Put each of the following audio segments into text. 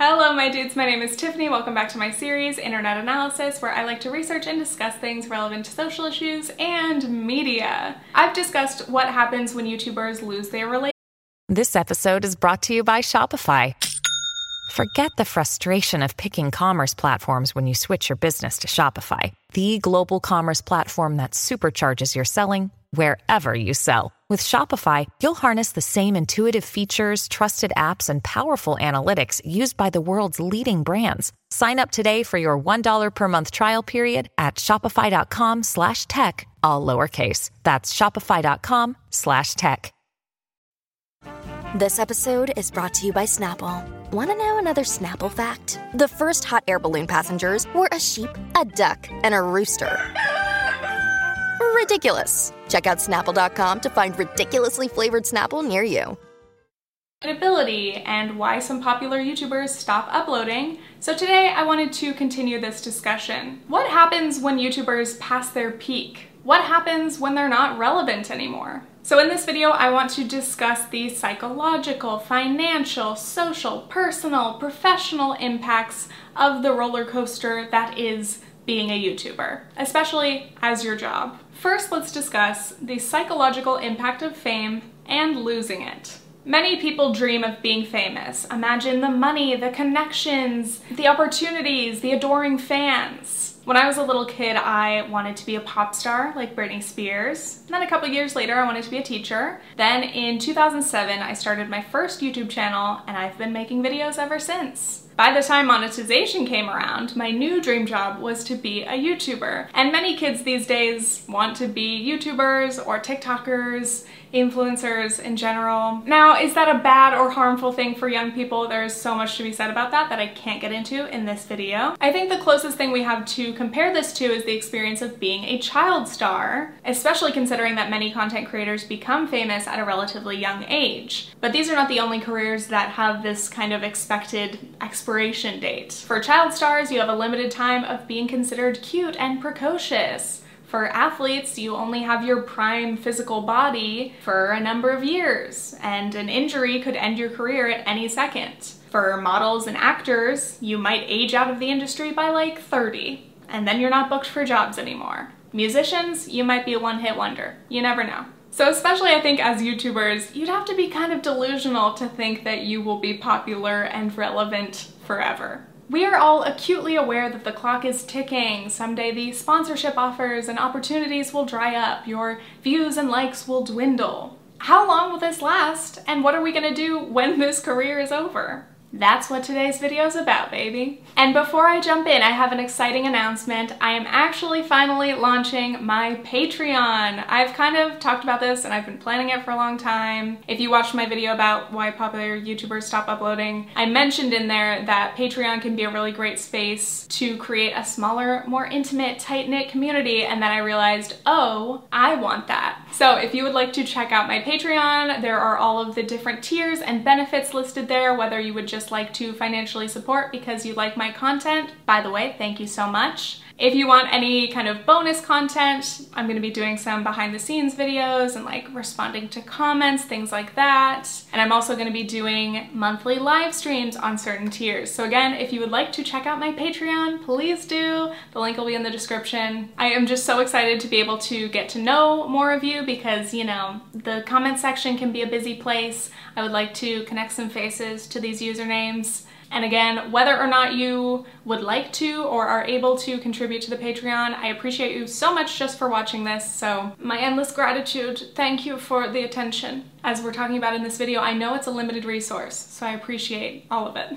Hello my dudes, my name is Tiffany. Welcome back to my series, Internet Analysis, where I like to research and discuss things relevant to social issues and media. I've discussed what happens when YouTubers lose their relationship. This episode is brought to you by Shopify. Forget the frustration of picking commerce platforms when you switch your business to Shopify, the global commerce platform that supercharges your selling wherever you sell. With Shopify, you'll harness the same intuitive features, trusted apps, and powerful analytics used by the world's leading brands. Sign up today for your $1 per month trial period at shopify.com slash tech, all lowercase. That's shopify.com slash tech. This episode is brought to you by Snapple. Want to know another Snapple fact? The first hot air balloon passengers were a sheep, a duck, and a rooster. Ridiculous. Check out snapple.com to find ridiculously flavored Snapple near you. ability and why some popular YouTubers stop uploading. So today I wanted to continue this discussion. What happens when YouTubers pass their peak? What happens when they're not relevant anymore? So in this video, I want to discuss the psychological, financial, social, personal, professional impacts of the roller coaster that is being a YouTuber, especially as your job. First, let's discuss the psychological impact of fame and losing it. Many people dream of being famous. Imagine the money, the connections, the opportunities, the adoring fans. When I was a little kid, I wanted to be a pop star like Britney Spears. And then a couple years later, I wanted to be a teacher. Then in 2007, I started my first YouTube channel and I've been making videos ever since. By the time monetization came around, my new dream job was to be a YouTuber. And many kids these days want to be YouTubers or TikTokers influencers in general. Now, is that a bad or harmful thing for young people? There's so much to be said about that that I can't get into in this video. I think the closest thing we have to compare this to is the experience of being a child star, especially considering that many content creators become famous at a relatively young age. But these are not the only careers that have this kind of expected expiration date. For child stars, you have a limited time of being considered cute and precocious. For athletes, you only have your prime physical body for a number of years, and an injury could end your career at any second. For models and actors, you might age out of the industry by like 30, and then you're not booked for jobs anymore. Musicians, you might be a one hit wonder. You never know. So, especially I think as YouTubers, you'd have to be kind of delusional to think that you will be popular and relevant forever. We are all acutely aware that the clock is ticking. Someday the sponsorship offers and opportunities will dry up. Your views and likes will dwindle. How long will this last? And what are we gonna do when this career is over? That's what today's video is about, baby. And before I jump in, I have an exciting announcement. I am actually finally launching my Patreon. I've kind of talked about this and I've been planning it for a long time. If you watched my video about why popular YouTubers stop uploading, I mentioned in there that Patreon can be a really great space to create a smaller, more intimate, tight-knit community and then I realized, oh, I want that. So if you would like to check out my Patreon, there are all of the different tiers and benefits listed there, whether you would just just like to financially support because you like my content, by the way, thank you so much. If you want any kind of bonus content, I'm gonna be doing some behind the scenes videos and like responding to comments, things like that. And I'm also gonna be doing monthly live streams on certain tiers. So again, if you would like to check out my Patreon, please do. The link will be in the description. I am just so excited to be able to get to know more of you because, you know, the comment section can be a busy place. I would like to connect some faces to these usernames. And again, whether or not you would like to or are able to contribute to the Patreon, I appreciate you so much just for watching this. So my endless gratitude. Thank you for the attention. As we're talking about in this video, I know it's a limited resource, so I appreciate all of it.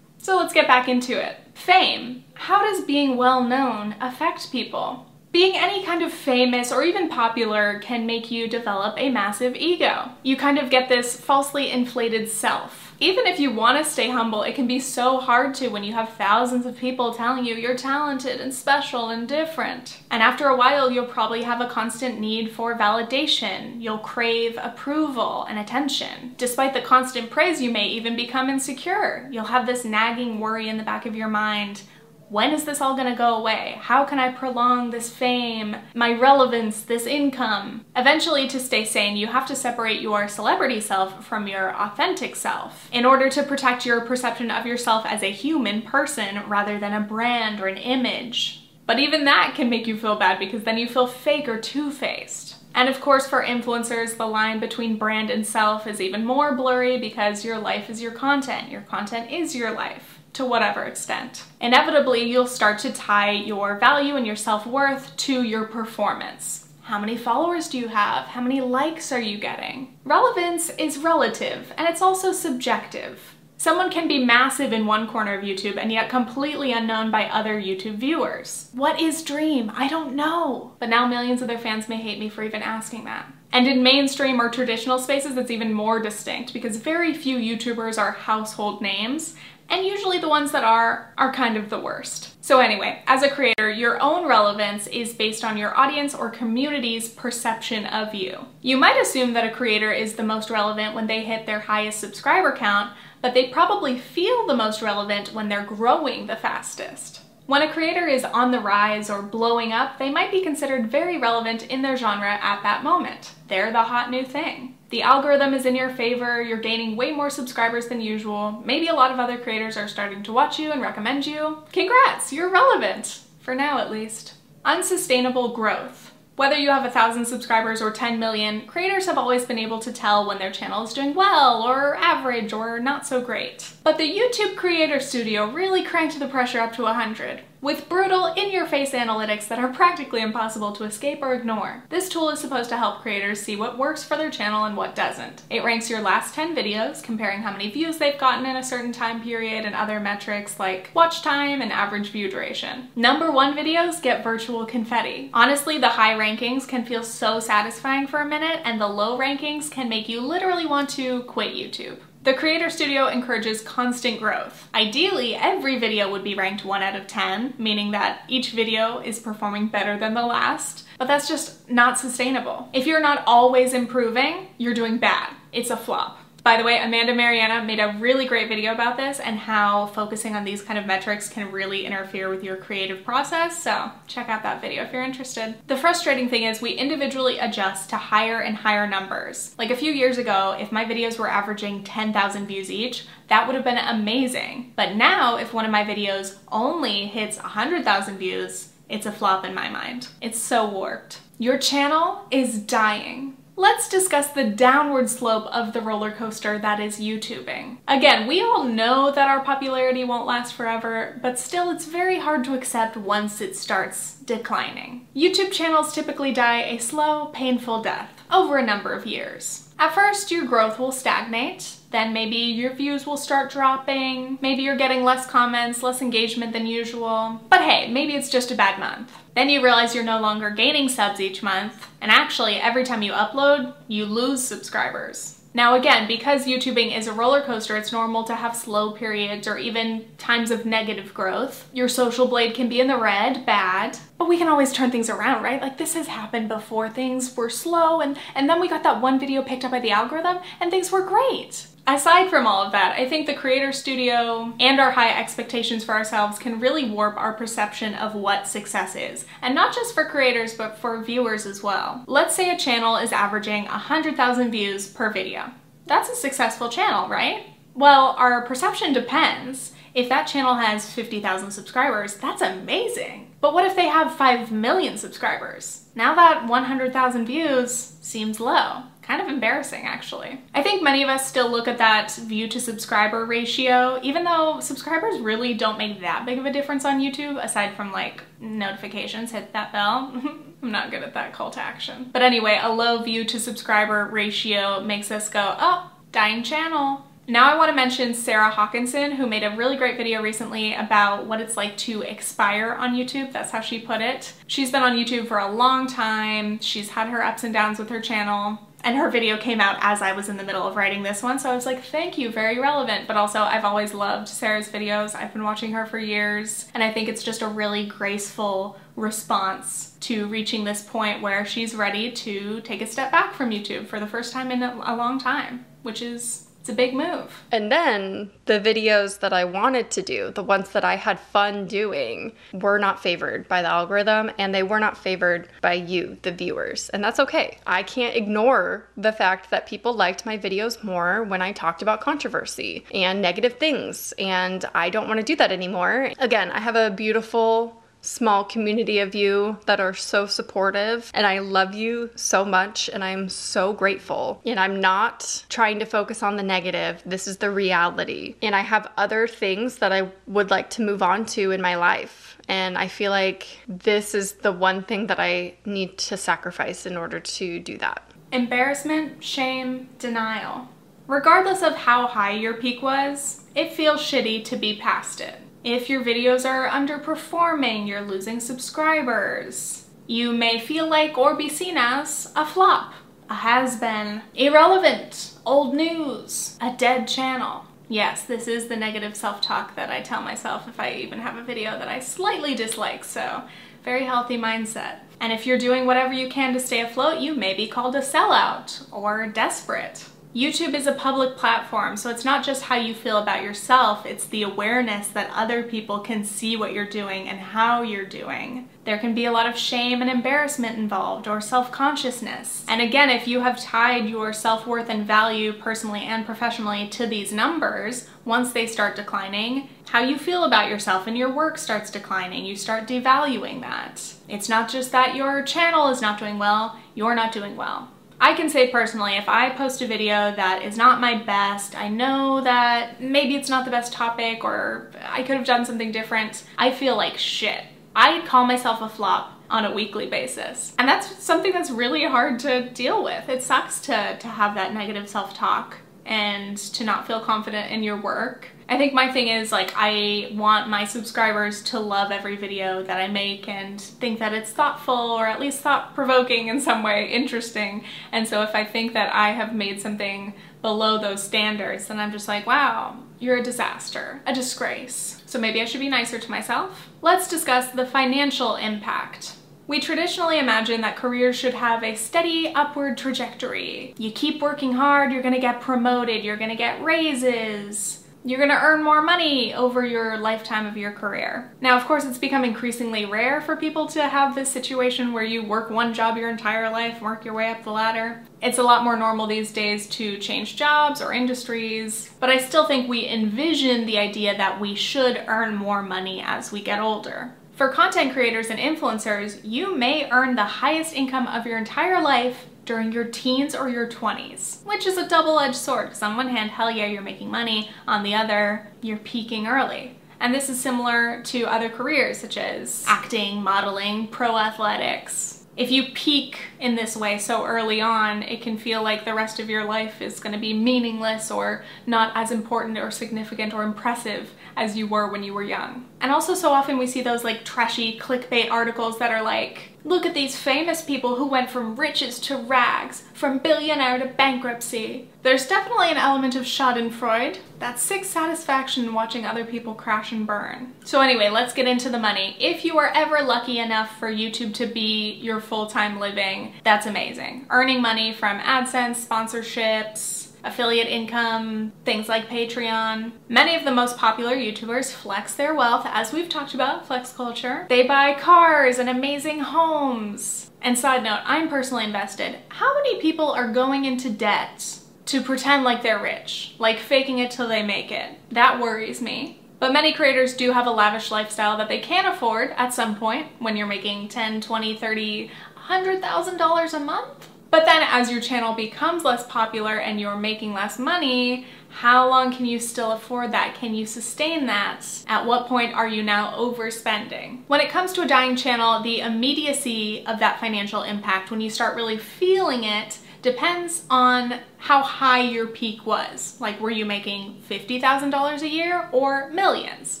So let's get back into it. Fame. How does being well known affect people? Being any kind of famous or even popular can make you develop a massive ego. You kind of get this falsely inflated self. Even if you want to stay humble, it can be so hard to when you have thousands of people telling you you're talented and special and different. And after a while, you'll probably have a constant need for validation. You'll crave approval and attention. Despite the constant praise, you may even become insecure. You'll have this nagging worry in the back of your mind When is this all gonna go away? How can I prolong this fame, my relevance, this income? Eventually, to stay sane, you have to separate your celebrity self from your authentic self in order to protect your perception of yourself as a human person rather than a brand or an image. But even that can make you feel bad because then you feel fake or two-faced. And of course, for influencers, the line between brand and self is even more blurry because your life is your content. Your content is your life to whatever extent. Inevitably, you'll start to tie your value and your self-worth to your performance. How many followers do you have? How many likes are you getting? Relevance is relative and it's also subjective. Someone can be massive in one corner of YouTube and yet completely unknown by other YouTube viewers. What is Dream? I don't know. But now millions of their fans may hate me for even asking that. And in mainstream or traditional spaces, it's even more distinct because very few YouTubers are household names and usually the ones that are, are kind of the worst. So anyway, as a creator, your own relevance is based on your audience or community's perception of you. You might assume that a creator is the most relevant when they hit their highest subscriber count, but they probably feel the most relevant when they're growing the fastest. When a creator is on the rise or blowing up, they might be considered very relevant in their genre at that moment. They're the hot new thing. The algorithm is in your favor, you're gaining way more subscribers than usual, maybe a lot of other creators are starting to watch you and recommend you. Congrats, you're relevant! For now at least. Unsustainable growth. Whether you have a thousand subscribers or 10 million, creators have always been able to tell when their channel is doing well or average or not so great. But the YouTube Creator Studio really cranked the pressure up to 100 with brutal, in-your-face analytics that are practically impossible to escape or ignore. This tool is supposed to help creators see what works for their channel and what doesn't. It ranks your last 10 videos, comparing how many views they've gotten in a certain time period and other metrics like watch time and average view duration. Number one videos get virtual confetti. Honestly, the high rankings can feel so satisfying for a minute and the low rankings can make you literally want to quit YouTube. The Creator Studio encourages constant growth. Ideally, every video would be ranked 1 out of 10, meaning that each video is performing better than the last, but that's just not sustainable. If you're not always improving, you're doing bad. It's a flop. By the way, Amanda Mariana made a really great video about this and how focusing on these kind of metrics can really interfere with your creative process, so check out that video if you're interested. The frustrating thing is we individually adjust to higher and higher numbers. Like a few years ago, if my videos were averaging 10,000 views each, that would have been amazing. But now, if one of my videos only hits 100,000 views, it's a flop in my mind. It's so warped. Your channel is dying. Let's discuss the downward slope of the roller coaster that is YouTubing. Again, we all know that our popularity won't last forever, but still it's very hard to accept once it starts declining. YouTube channels typically die a slow, painful death over a number of years. At first, your growth will stagnate, then maybe your views will start dropping, maybe you're getting less comments, less engagement than usual. But hey, maybe it's just a bad month. Then you realize you're no longer gaining subs each month, and actually every time you upload, you lose subscribers. Now again, because YouTubing is a roller coaster, it's normal to have slow periods or even times of negative growth. Your social blade can be in the red, bad, but we can always turn things around, right? Like this has happened before. Things were slow and, and then we got that one video picked up by the algorithm and things were great. Aside from all of that, I think the creator studio and our high expectations for ourselves can really warp our perception of what success is. And not just for creators, but for viewers as well. Let's say a channel is averaging 100,000 views per video. That's a successful channel, right? Well, our perception depends. If that channel has 50,000 subscribers, that's amazing. But what if they have 5 million subscribers? Now that 100,000 views seems low. Kind of embarrassing, actually. I think many of us still look at that view to subscriber ratio, even though subscribers really don't make that big of a difference on YouTube, aside from like notifications, hit that bell. I'm not good at that call to action. But anyway, a low view to subscriber ratio makes us go, oh, dying channel. Now I want to mention Sarah Hawkinson, who made a really great video recently about what it's like to expire on YouTube. That's how she put it. She's been on YouTube for a long time. She's had her ups and downs with her channel and her video came out as I was in the middle of writing this one, so I was like, thank you, very relevant. But also, I've always loved Sarah's videos. I've been watching her for years, and I think it's just a really graceful response to reaching this point where she's ready to take a step back from YouTube for the first time in a long time, which is It's a big move. And then the videos that I wanted to do, the ones that I had fun doing, were not favored by the algorithm and they were not favored by you, the viewers. And that's okay. I can't ignore the fact that people liked my videos more when I talked about controversy and negative things. And I don't want to do that anymore. Again, I have a beautiful small community of you that are so supportive and I love you so much and I'm so grateful. And I'm not trying to focus on the negative. This is the reality. And I have other things that I would like to move on to in my life. And I feel like this is the one thing that I need to sacrifice in order to do that. Embarrassment, shame, denial. Regardless of how high your peak was, it feels shitty to be past it. If your videos are underperforming, you're losing subscribers. You may feel like or be seen as a flop, a has-been, irrelevant, old news, a dead channel. Yes, this is the negative self-talk that I tell myself if I even have a video that I slightly dislike, so very healthy mindset. And if you're doing whatever you can to stay afloat, you may be called a sellout or desperate. YouTube is a public platform, so it's not just how you feel about yourself, it's the awareness that other people can see what you're doing and how you're doing. There can be a lot of shame and embarrassment involved or self-consciousness. And again, if you have tied your self-worth and value personally and professionally to these numbers, once they start declining, how you feel about yourself and your work starts declining. You start devaluing that. It's not just that your channel is not doing well, you're not doing well. I can say personally, if I post a video that is not my best, I know that maybe it's not the best topic or I could have done something different, I feel like shit. I call myself a flop on a weekly basis. And that's something that's really hard to deal with. It sucks to, to have that negative self-talk and to not feel confident in your work. I think my thing is like I want my subscribers to love every video that I make and think that it's thoughtful or at least thought-provoking in some way, interesting. And so if I think that I have made something below those standards, then I'm just like, wow, you're a disaster, a disgrace. So maybe I should be nicer to myself. Let's discuss the financial impact. We traditionally imagine that careers should have a steady upward trajectory. You keep working hard, you're gonna get promoted, you're gonna get raises, you're gonna earn more money over your lifetime of your career. Now, of course, it's become increasingly rare for people to have this situation where you work one job your entire life, work your way up the ladder. It's a lot more normal these days to change jobs or industries, but I still think we envision the idea that we should earn more money as we get older. For content creators and influencers, you may earn the highest income of your entire life during your teens or your 20s, which is a double-edged sword because on one hand, hell yeah, you're making money. On the other, you're peaking early. And this is similar to other careers such as acting, modeling, pro athletics, if you peak in this way so early on, it can feel like the rest of your life is going to be meaningless or not as important or significant or impressive as you were when you were young. And also so often we see those like trashy clickbait articles that are like, look at these famous people who went from riches to rags, from billionaire to bankruptcy. There's definitely an element of schadenfreude, that sick satisfaction in watching other people crash and burn. So anyway, let's get into the money. If you are ever lucky enough for YouTube to be your full-time living, that's amazing. Earning money from AdSense, sponsorships, affiliate income, things like Patreon. Many of the most popular YouTubers flex their wealth, as we've talked about, flex culture. They buy cars and amazing homes. And side note, I'm personally invested. How many people are going into debt to pretend like they're rich, like faking it till they make it? That worries me. But many creators do have a lavish lifestyle that they can afford at some point when you're making 10, 20, 30, $100,000 a month. But then as your channel becomes less popular and you're making less money, how long can you still afford that? Can you sustain that? At what point are you now overspending? When it comes to a dying channel, the immediacy of that financial impact, when you start really feeling it, depends on how high your peak was. Like, were you making $50,000 a year or millions?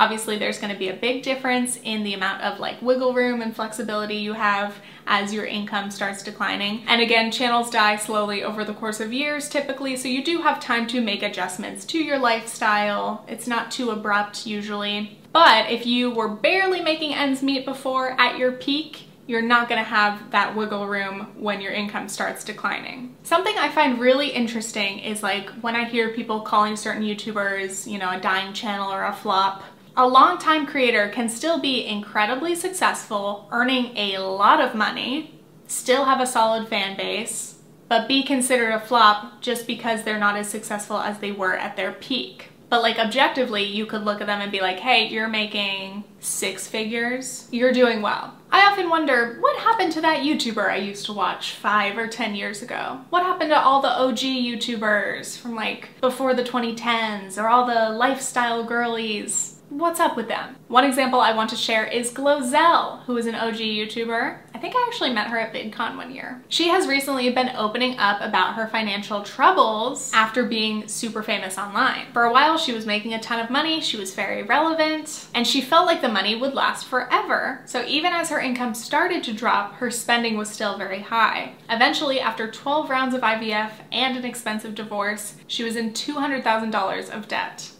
Obviously, there's gonna be a big difference in the amount of like wiggle room and flexibility you have as your income starts declining. And again, channels die slowly over the course of years typically, so you do have time to make adjustments to your lifestyle. It's not too abrupt usually. But if you were barely making ends meet before at your peak, you're not gonna have that wiggle room when your income starts declining. Something I find really interesting is like when I hear people calling certain YouTubers, you know, a dying channel or a flop. A long-time creator can still be incredibly successful, earning a lot of money, still have a solid fan base, but be considered a flop just because they're not as successful as they were at their peak. But like objectively, you could look at them and be like, hey, you're making six figures. You're doing well. I often wonder, what happened to that YouTuber I used to watch five or 10 years ago? What happened to all the OG YouTubers from like before the 2010s or all the lifestyle girlies? What's up with them? One example I want to share is Glozell, who is an OG YouTuber. I think I actually met her at VidCon one year. She has recently been opening up about her financial troubles after being super famous online. For a while, she was making a ton of money, she was very relevant, and she felt like the money would last forever. So even as her income started to drop, her spending was still very high. Eventually, after 12 rounds of IVF and an expensive divorce, she was in $200,000 of debt.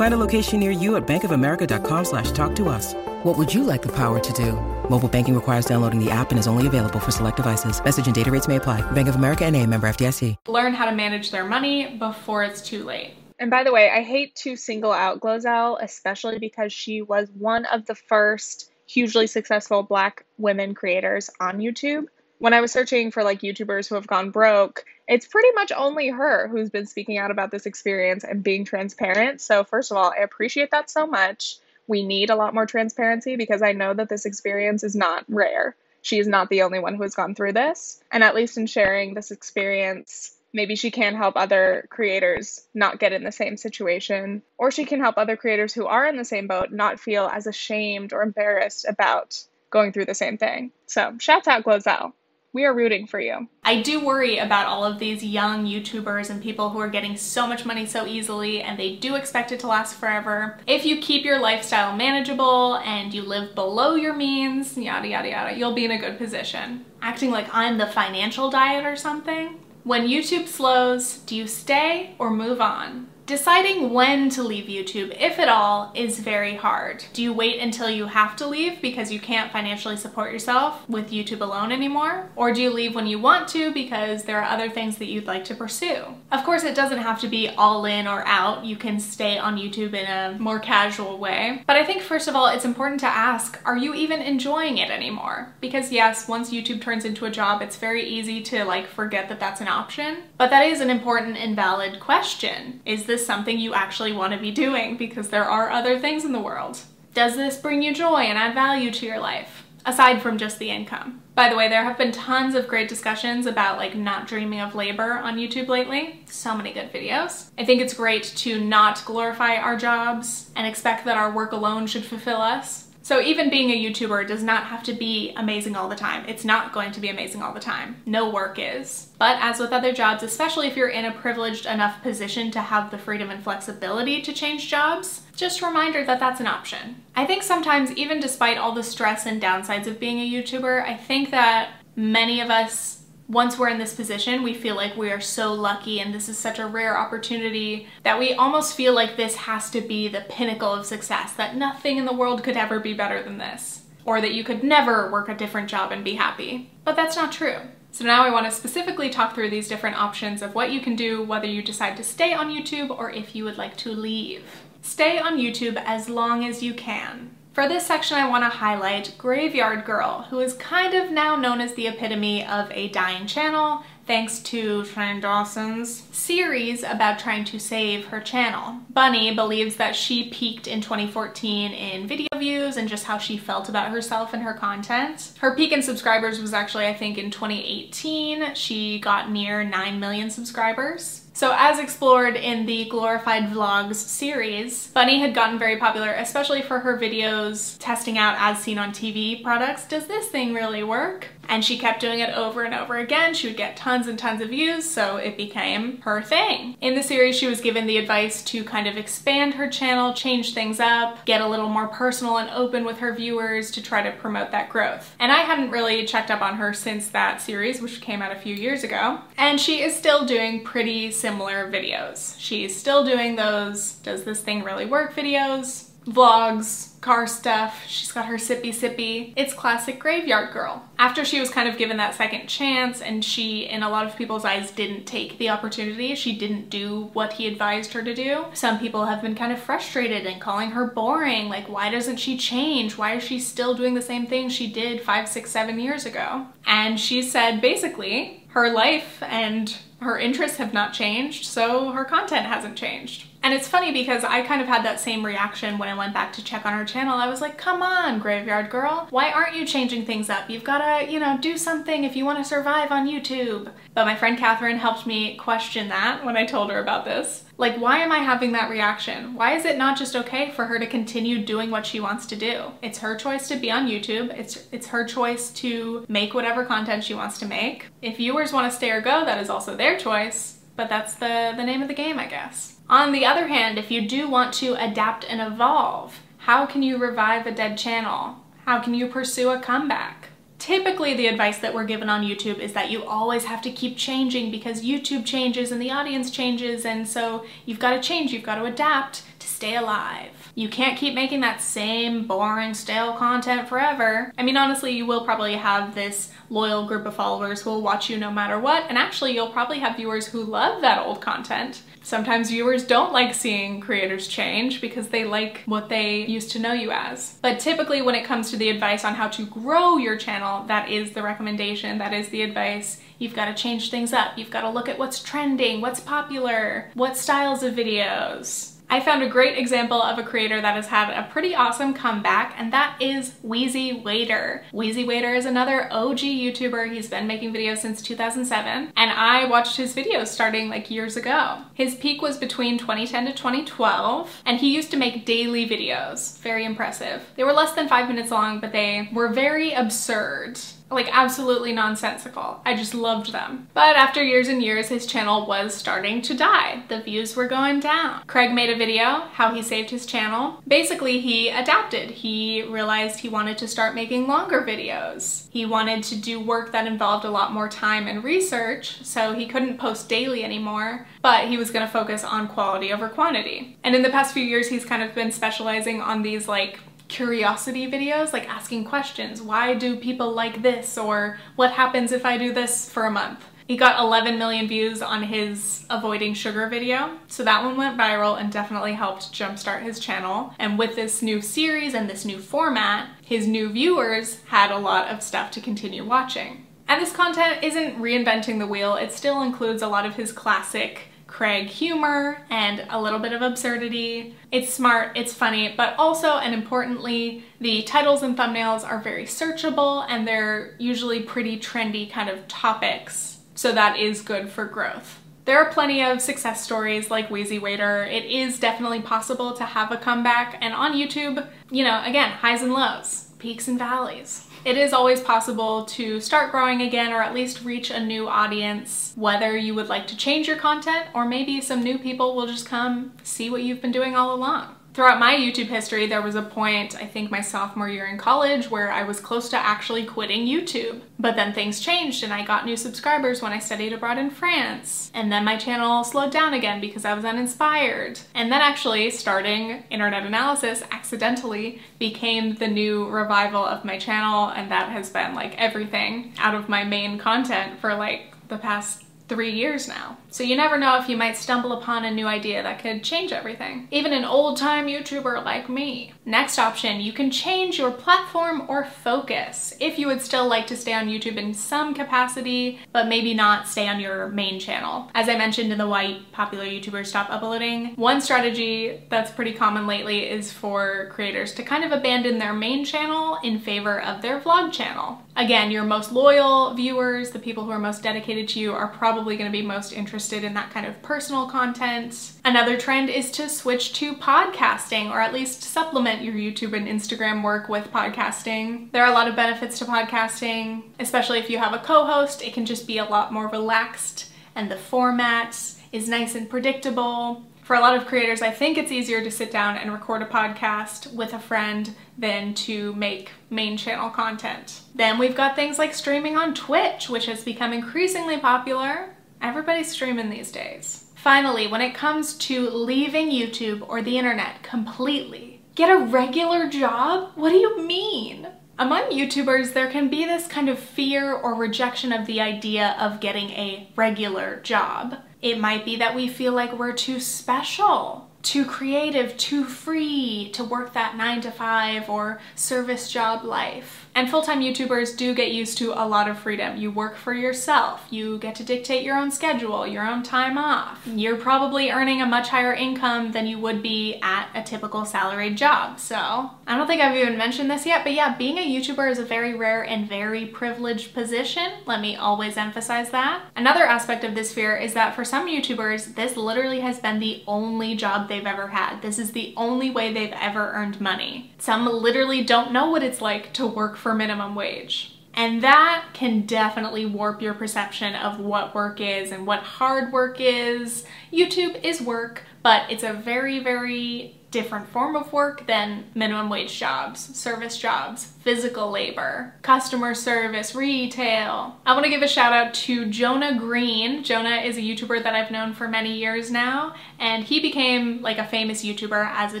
Find a location near you at bankofamerica.com slash talk to us. What would you like the power to do? Mobile banking requires downloading the app and is only available for select devices. Message and data rates may apply. Bank of America and a member FDIC. Learn how to manage their money before it's too late. And by the way, I hate to single out Glozell, especially because she was one of the first hugely successful black women creators on YouTube. When I was searching for like YouTubers who have gone broke, it's pretty much only her who's been speaking out about this experience and being transparent. So, first of all, I appreciate that so much we need a lot more transparency because I know that this experience is not rare. She is not the only one who has gone through this. And at least in sharing this experience, maybe she can help other creators not get in the same situation, or she can help other creators who are in the same boat not feel as ashamed or embarrassed about going through the same thing. So, shouts out Glozell. We are rooting for you. I do worry about all of these young YouTubers and people who are getting so much money so easily and they do expect it to last forever. If you keep your lifestyle manageable and you live below your means, yada yada yada, you'll be in a good position. Acting like I'm the financial diet or something. When YouTube slows, do you stay or move on? Deciding when to leave YouTube, if at all, is very hard. Do you wait until you have to leave because you can't financially support yourself with YouTube alone anymore? Or do you leave when you want to because there are other things that you'd like to pursue? Of course, it doesn't have to be all in or out. You can stay on YouTube in a more casual way. But I think first of all, it's important to ask, are you even enjoying it anymore? Because yes, once YouTube turns into a job, it's very easy to like forget that that's an option. But that is an important and valid question. Is this something you actually want to be doing because there are other things in the world. Does this bring you joy and add value to your life? Aside from just the income. By the way, there have been tons of great discussions about like not dreaming of labor on YouTube lately. So many good videos. I think it's great to not glorify our jobs and expect that our work alone should fulfill us. So even being a YouTuber does not have to be amazing all the time. It's not going to be amazing all the time. No work is. But as with other jobs, especially if you're in a privileged enough position to have the freedom and flexibility to change jobs, just a reminder that that's an option. I think sometimes, even despite all the stress and downsides of being a YouTuber, I think that many of us once we're in this position, we feel like we are so lucky and this is such a rare opportunity that we almost feel like this has to be the pinnacle of success, that nothing in the world could ever be better than this, or that you could never work a different job and be happy. But that's not true. So now I want to specifically talk through these different options of what you can do whether you decide to stay on YouTube or if you would like to leave. Stay on YouTube as long as you can. For this section, I want to highlight Graveyard Girl, who is kind of now known as the epitome of a dying channel thanks to Shane Dawson's series about trying to save her channel. Bunny believes that she peaked in 2014 in video views and just how she felt about herself and her content. Her peak in subscribers was actually, I think, in 2018. She got near 9 million subscribers. So as explored in the Glorified Vlogs series, Bunny had gotten very popular, especially for her videos testing out as seen on TV products. Does this thing really work? And she kept doing it over and over again. She would get tons and tons of views, so it became her thing. In the series, she was given the advice to kind of expand her channel, change things up, get a little more personal and open with her viewers to try to promote that growth. And I hadn't really checked up on her since that series, which came out a few years ago. And she is still doing pretty similar videos. She's still doing those does this thing really work videos, vlogs, car stuff. She's got her sippy sippy. It's classic graveyard girl. After she was kind of given that second chance and she, in a lot of people's eyes, didn't take the opportunity, she didn't do what he advised her to do. Some people have been kind of frustrated and calling her boring. Like, why doesn't she change? Why is she still doing the same thing she did five, six, seven years ago? And she said basically, her life and her interests have not changed, so her content hasn't changed. And it's funny because I kind of had that same reaction when I went back to check on her channel. I was like, come on, Graveyard Girl. Why aren't you changing things up? You've gotta, you know, do something if you want to survive on YouTube. But my friend Catherine helped me question that when I told her about this. Like, why am I having that reaction? Why is it not just okay for her to continue doing what she wants to do? It's her choice to be on YouTube. It's, it's her choice to make whatever content she wants to make. If viewers want to stay or go, that is also their choice. But that's the, the name of the game, I guess. On the other hand, if you do want to adapt and evolve, how can you revive a dead channel? How can you pursue a comeback? Typically, the advice that we're given on YouTube is that you always have to keep changing because YouTube changes and the audience changes, and so you've got to change, you've got to adapt to stay alive. You can't keep making that same boring, stale content forever. I mean, honestly, you will probably have this loyal group of followers who will watch you no matter what, and actually, you'll probably have viewers who love that old content. Sometimes viewers don't like seeing creators change because they like what they used to know you as. But typically when it comes to the advice on how to grow your channel, that is the recommendation, that is the advice. You've got to change things up. You've got to look at what's trending, what's popular, what styles of videos. I found a great example of a creator that has had a pretty awesome comeback, and that is Wheezy Waiter. Wheezy Waiter is another OG YouTuber. He's been making videos since 2007, and I watched his videos starting like years ago. His peak was between 2010 to 2012, and he used to make daily videos. Very impressive. They were less than five minutes long, but they were very absurd like absolutely nonsensical. I just loved them. But after years and years, his channel was starting to die. The views were going down. Craig made a video how he saved his channel. Basically, he adapted. He realized he wanted to start making longer videos. He wanted to do work that involved a lot more time and research, so he couldn't post daily anymore, but he was gonna focus on quality over quantity. And in the past few years, he's kind of been specializing on these like curiosity videos, like asking questions. Why do people like this? Or what happens if I do this for a month? He got 11 million views on his avoiding sugar video. So that one went viral and definitely helped jumpstart his channel. And with this new series and this new format, his new viewers had a lot of stuff to continue watching. And this content isn't reinventing the wheel, it still includes a lot of his classic Craig humor and a little bit of absurdity. It's smart, it's funny, but also and importantly, the titles and thumbnails are very searchable and they're usually pretty trendy kind of topics. So that is good for growth. There are plenty of success stories like Wheezy Waiter. It is definitely possible to have a comeback and on YouTube, you know, again, highs and lows, peaks and valleys. It is always possible to start growing again or at least reach a new audience, whether you would like to change your content or maybe some new people will just come see what you've been doing all along. Throughout my YouTube history, there was a point, I think my sophomore year in college, where I was close to actually quitting YouTube. But then things changed and I got new subscribers when I studied abroad in France. And then my channel slowed down again because I was uninspired. And then actually starting internet analysis accidentally became the new revival of my channel and that has been like everything out of my main content for like the past three years now. So you never know if you might stumble upon a new idea that could change everything. Even an old time YouTuber like me. Next option, you can change your platform or focus. If you would still like to stay on YouTube in some capacity, but maybe not stay on your main channel. As I mentioned in the white popular YouTubers stop uploading, one strategy that's pretty common lately is for creators to kind of abandon their main channel in favor of their vlog channel. Again, your most loyal viewers, the people who are most dedicated to you, are probably probably going to be most interested in that kind of personal content. Another trend is to switch to podcasting or at least supplement your YouTube and Instagram work with podcasting. There are a lot of benefits to podcasting, especially if you have a co host, it can just be a lot more relaxed and the format is nice and predictable. For a lot of creators, I think it's easier to sit down and record a podcast with a friend than to make main channel content. Then we've got things like streaming on Twitch, which has become increasingly popular. Everybody's streaming these days. Finally, when it comes to leaving YouTube or the internet completely, get a regular job? What do you mean? Among YouTubers, there can be this kind of fear or rejection of the idea of getting a regular job. It might be that we feel like we're too special, too creative, too free to work that nine to five or service job life. And full-time YouTubers do get used to a lot of freedom. You work for yourself. You get to dictate your own schedule, your own time off. You're probably earning a much higher income than you would be at a typical salaried job. So I don't think I've even mentioned this yet, but yeah, being a YouTuber is a very rare and very privileged position. Let me always emphasize that. Another aspect of this fear is that for some YouTubers, this literally has been the only job they've ever had. This is the only way they've ever earned money. Some literally don't know what it's like to work for minimum wage. And that can definitely warp your perception of what work is and what hard work is. YouTube is work, but it's a very, very different form of work than minimum wage jobs, service jobs, physical labor, customer service, retail. I want to give a shout out to Jonah Green. Jonah is a YouTuber that I've known for many years now, and he became like a famous YouTuber as a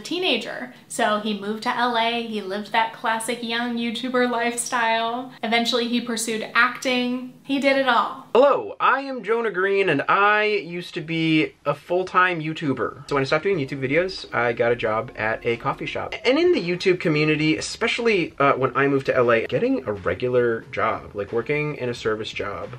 teenager. So he moved to LA, he lived that classic young YouTuber lifestyle. Eventually he pursued acting. He did it all. Hello, I am Jonah Green and I used to be a full-time YouTuber. So when I stopped doing YouTube videos, I got a job at a coffee shop. And in the YouTube community, especially uh, when I moved to LA, getting a regular job, like working in a service job,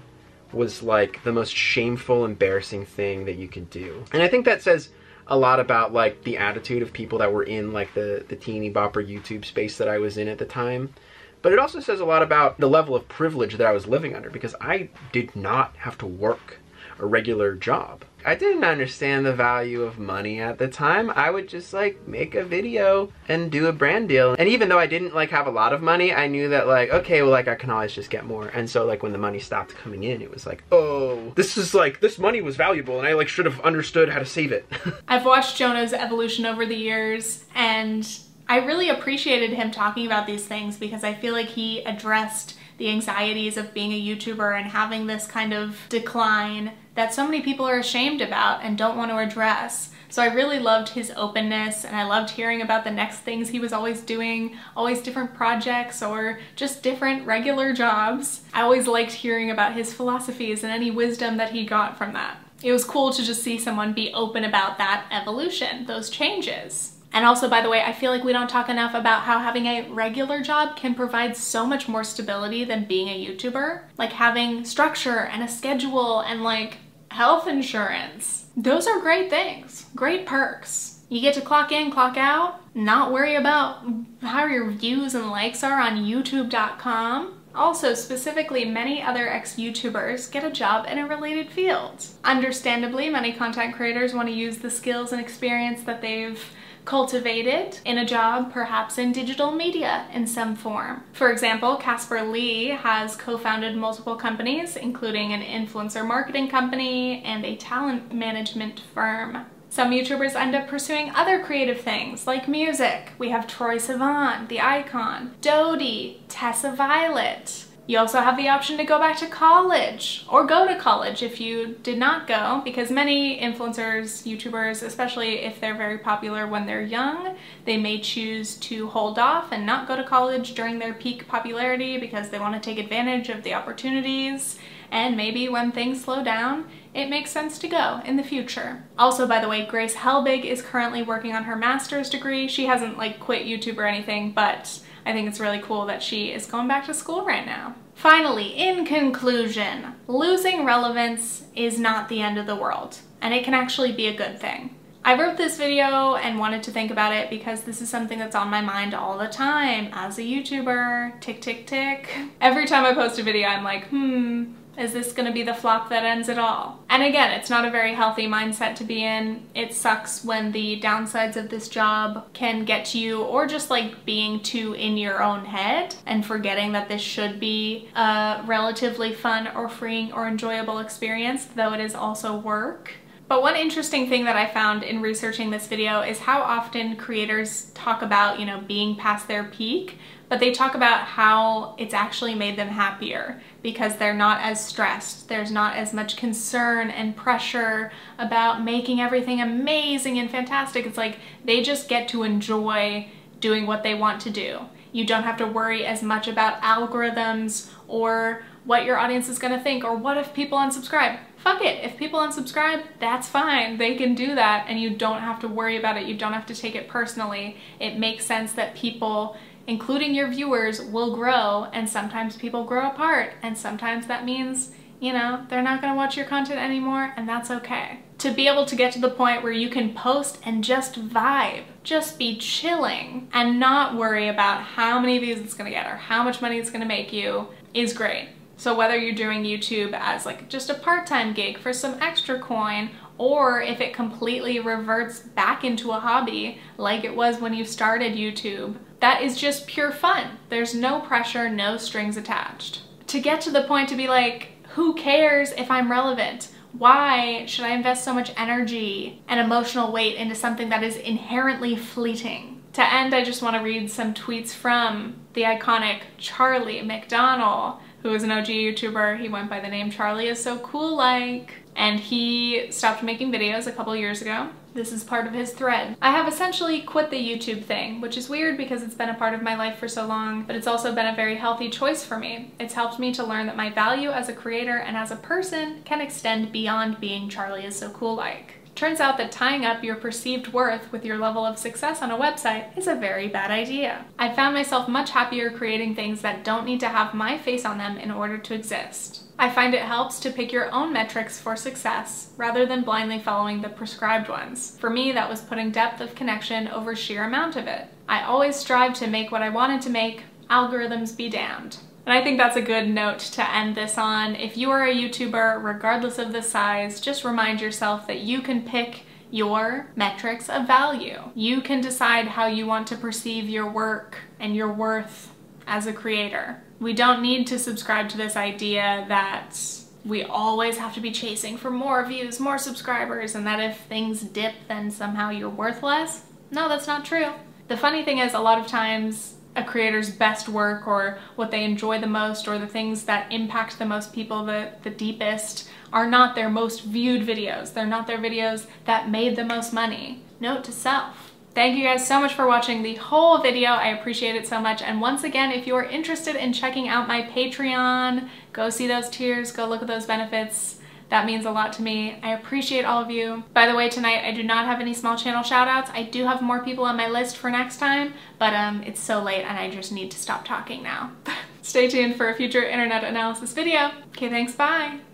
was like the most shameful, embarrassing thing that you could do. And I think that says a lot about like the attitude of people that were in like the, the teeny bopper YouTube space that I was in at the time. But it also says a lot about the level of privilege that I was living under because I did not have to work a regular job. I didn't understand the value of money at the time. I would just like make a video and do a brand deal. And even though I didn't like have a lot of money, I knew that like, okay, well like I can always just get more. And so like when the money stopped coming in, it was like, oh, this is like, this money was valuable and I like should have understood how to save it. I've watched Jonah's evolution over the years and I really appreciated him talking about these things because I feel like he addressed the anxieties of being a YouTuber and having this kind of decline that so many people are ashamed about and don't want to address. So I really loved his openness and I loved hearing about the next things he was always doing, always different projects or just different regular jobs. I always liked hearing about his philosophies and any wisdom that he got from that. It was cool to just see someone be open about that evolution, those changes. And also, by the way, I feel like we don't talk enough about how having a regular job can provide so much more stability than being a YouTuber. Like having structure and a schedule and like health insurance. Those are great things, great perks. You get to clock in, clock out, not worry about how your views and likes are on YouTube.com. Also, specifically, many other ex-YouTubers get a job in a related field. Understandably, many content creators want to use the skills and experience that they've cultivated in a job, perhaps in digital media in some form. For example, Caspar Lee has co-founded multiple companies, including an influencer marketing company and a talent management firm. Some YouTubers end up pursuing other creative things, like music. We have Troye Sivan, The Icon, Dodie, Tessa Violet, you also have the option to go back to college or go to college if you did not go because many influencers, YouTubers, especially if they're very popular when they're young, they may choose to hold off and not go to college during their peak popularity because they want to take advantage of the opportunities and maybe when things slow down, it makes sense to go in the future. Also, by the way, Grace Helbig is currently working on her master's degree. She hasn't like quit YouTube or anything, but I think it's really cool that she is going back to school right now. Finally, in conclusion, losing relevance is not the end of the world, and it can actually be a good thing. I wrote this video and wanted to think about it because this is something that's on my mind all the time as a YouTuber. Tick, tick, tick. Every time I post a video, I'm like, hmm, Is this to be the flop that ends it all? And again, it's not a very healthy mindset to be in. It sucks when the downsides of this job can get to you, or just like being too in your own head and forgetting that this should be a relatively fun or freeing or enjoyable experience, though it is also work. But one interesting thing that I found in researching this video is how often creators talk about, you know, being past their peak, but they talk about how it's actually made them happier because they're not as stressed. There's not as much concern and pressure about making everything amazing and fantastic. It's like they just get to enjoy doing what they want to do. You don't have to worry as much about algorithms or what your audience is gonna think or what if people unsubscribe fuck it. If people unsubscribe, that's fine. They can do that and you don't have to worry about it. You don't have to take it personally. It makes sense that people, including your viewers, will grow and sometimes people grow apart and sometimes that means, you know, they're not gonna watch your content anymore and that's okay. To be able to get to the point where you can post and just vibe, just be chilling and not worry about how many views it's gonna get or how much money it's gonna make you is great. So whether you're doing YouTube as like just a part-time gig for some extra coin, or if it completely reverts back into a hobby like it was when you started YouTube, that is just pure fun. There's no pressure, no strings attached. To get to the point to be like, who cares if I'm relevant? Why should I invest so much energy and emotional weight into something that is inherently fleeting? To end, I just want to read some tweets from the iconic Charlie McDonnell, who is an OG YouTuber. He went by the name Charlie is so cool like. And he stopped making videos a couple years ago. This is part of his thread. I have essentially quit the YouTube thing, which is weird because it's been a part of my life for so long, but it's also been a very healthy choice for me. It's helped me to learn that my value as a creator and as a person can extend beyond being Charlie is so cool like. Turns out that tying up your perceived worth with your level of success on a website is a very bad idea. I've found myself much happier creating things that don't need to have my face on them in order to exist. I find it helps to pick your own metrics for success rather than blindly following the prescribed ones. For me, that was putting depth of connection over sheer amount of it. I always strive to make what I wanted to make, algorithms be damned. And I think that's a good note to end this on. If you are a YouTuber, regardless of the size, just remind yourself that you can pick your metrics of value. You can decide how you want to perceive your work and your worth as a creator. We don't need to subscribe to this idea that we always have to be chasing for more views, more subscribers, and that if things dip, then somehow you're worthless. No, that's not true. The funny thing is, a lot of times a creator's best work or what they enjoy the most or the things that impact the most people the, the deepest are not their most viewed videos. They're not their videos that made the most money. Note to self. Thank you guys so much for watching the whole video. I appreciate it so much. And once again, if you're interested in checking out my Patreon, go see those tiers, go look at those benefits. That means a lot to me. I appreciate all of you. By the way, tonight I do not have any small channel shoutouts. I do have more people on my list for next time, but um, it's so late and I just need to stop talking now. Stay tuned for a future internet analysis video. Okay, thanks, bye.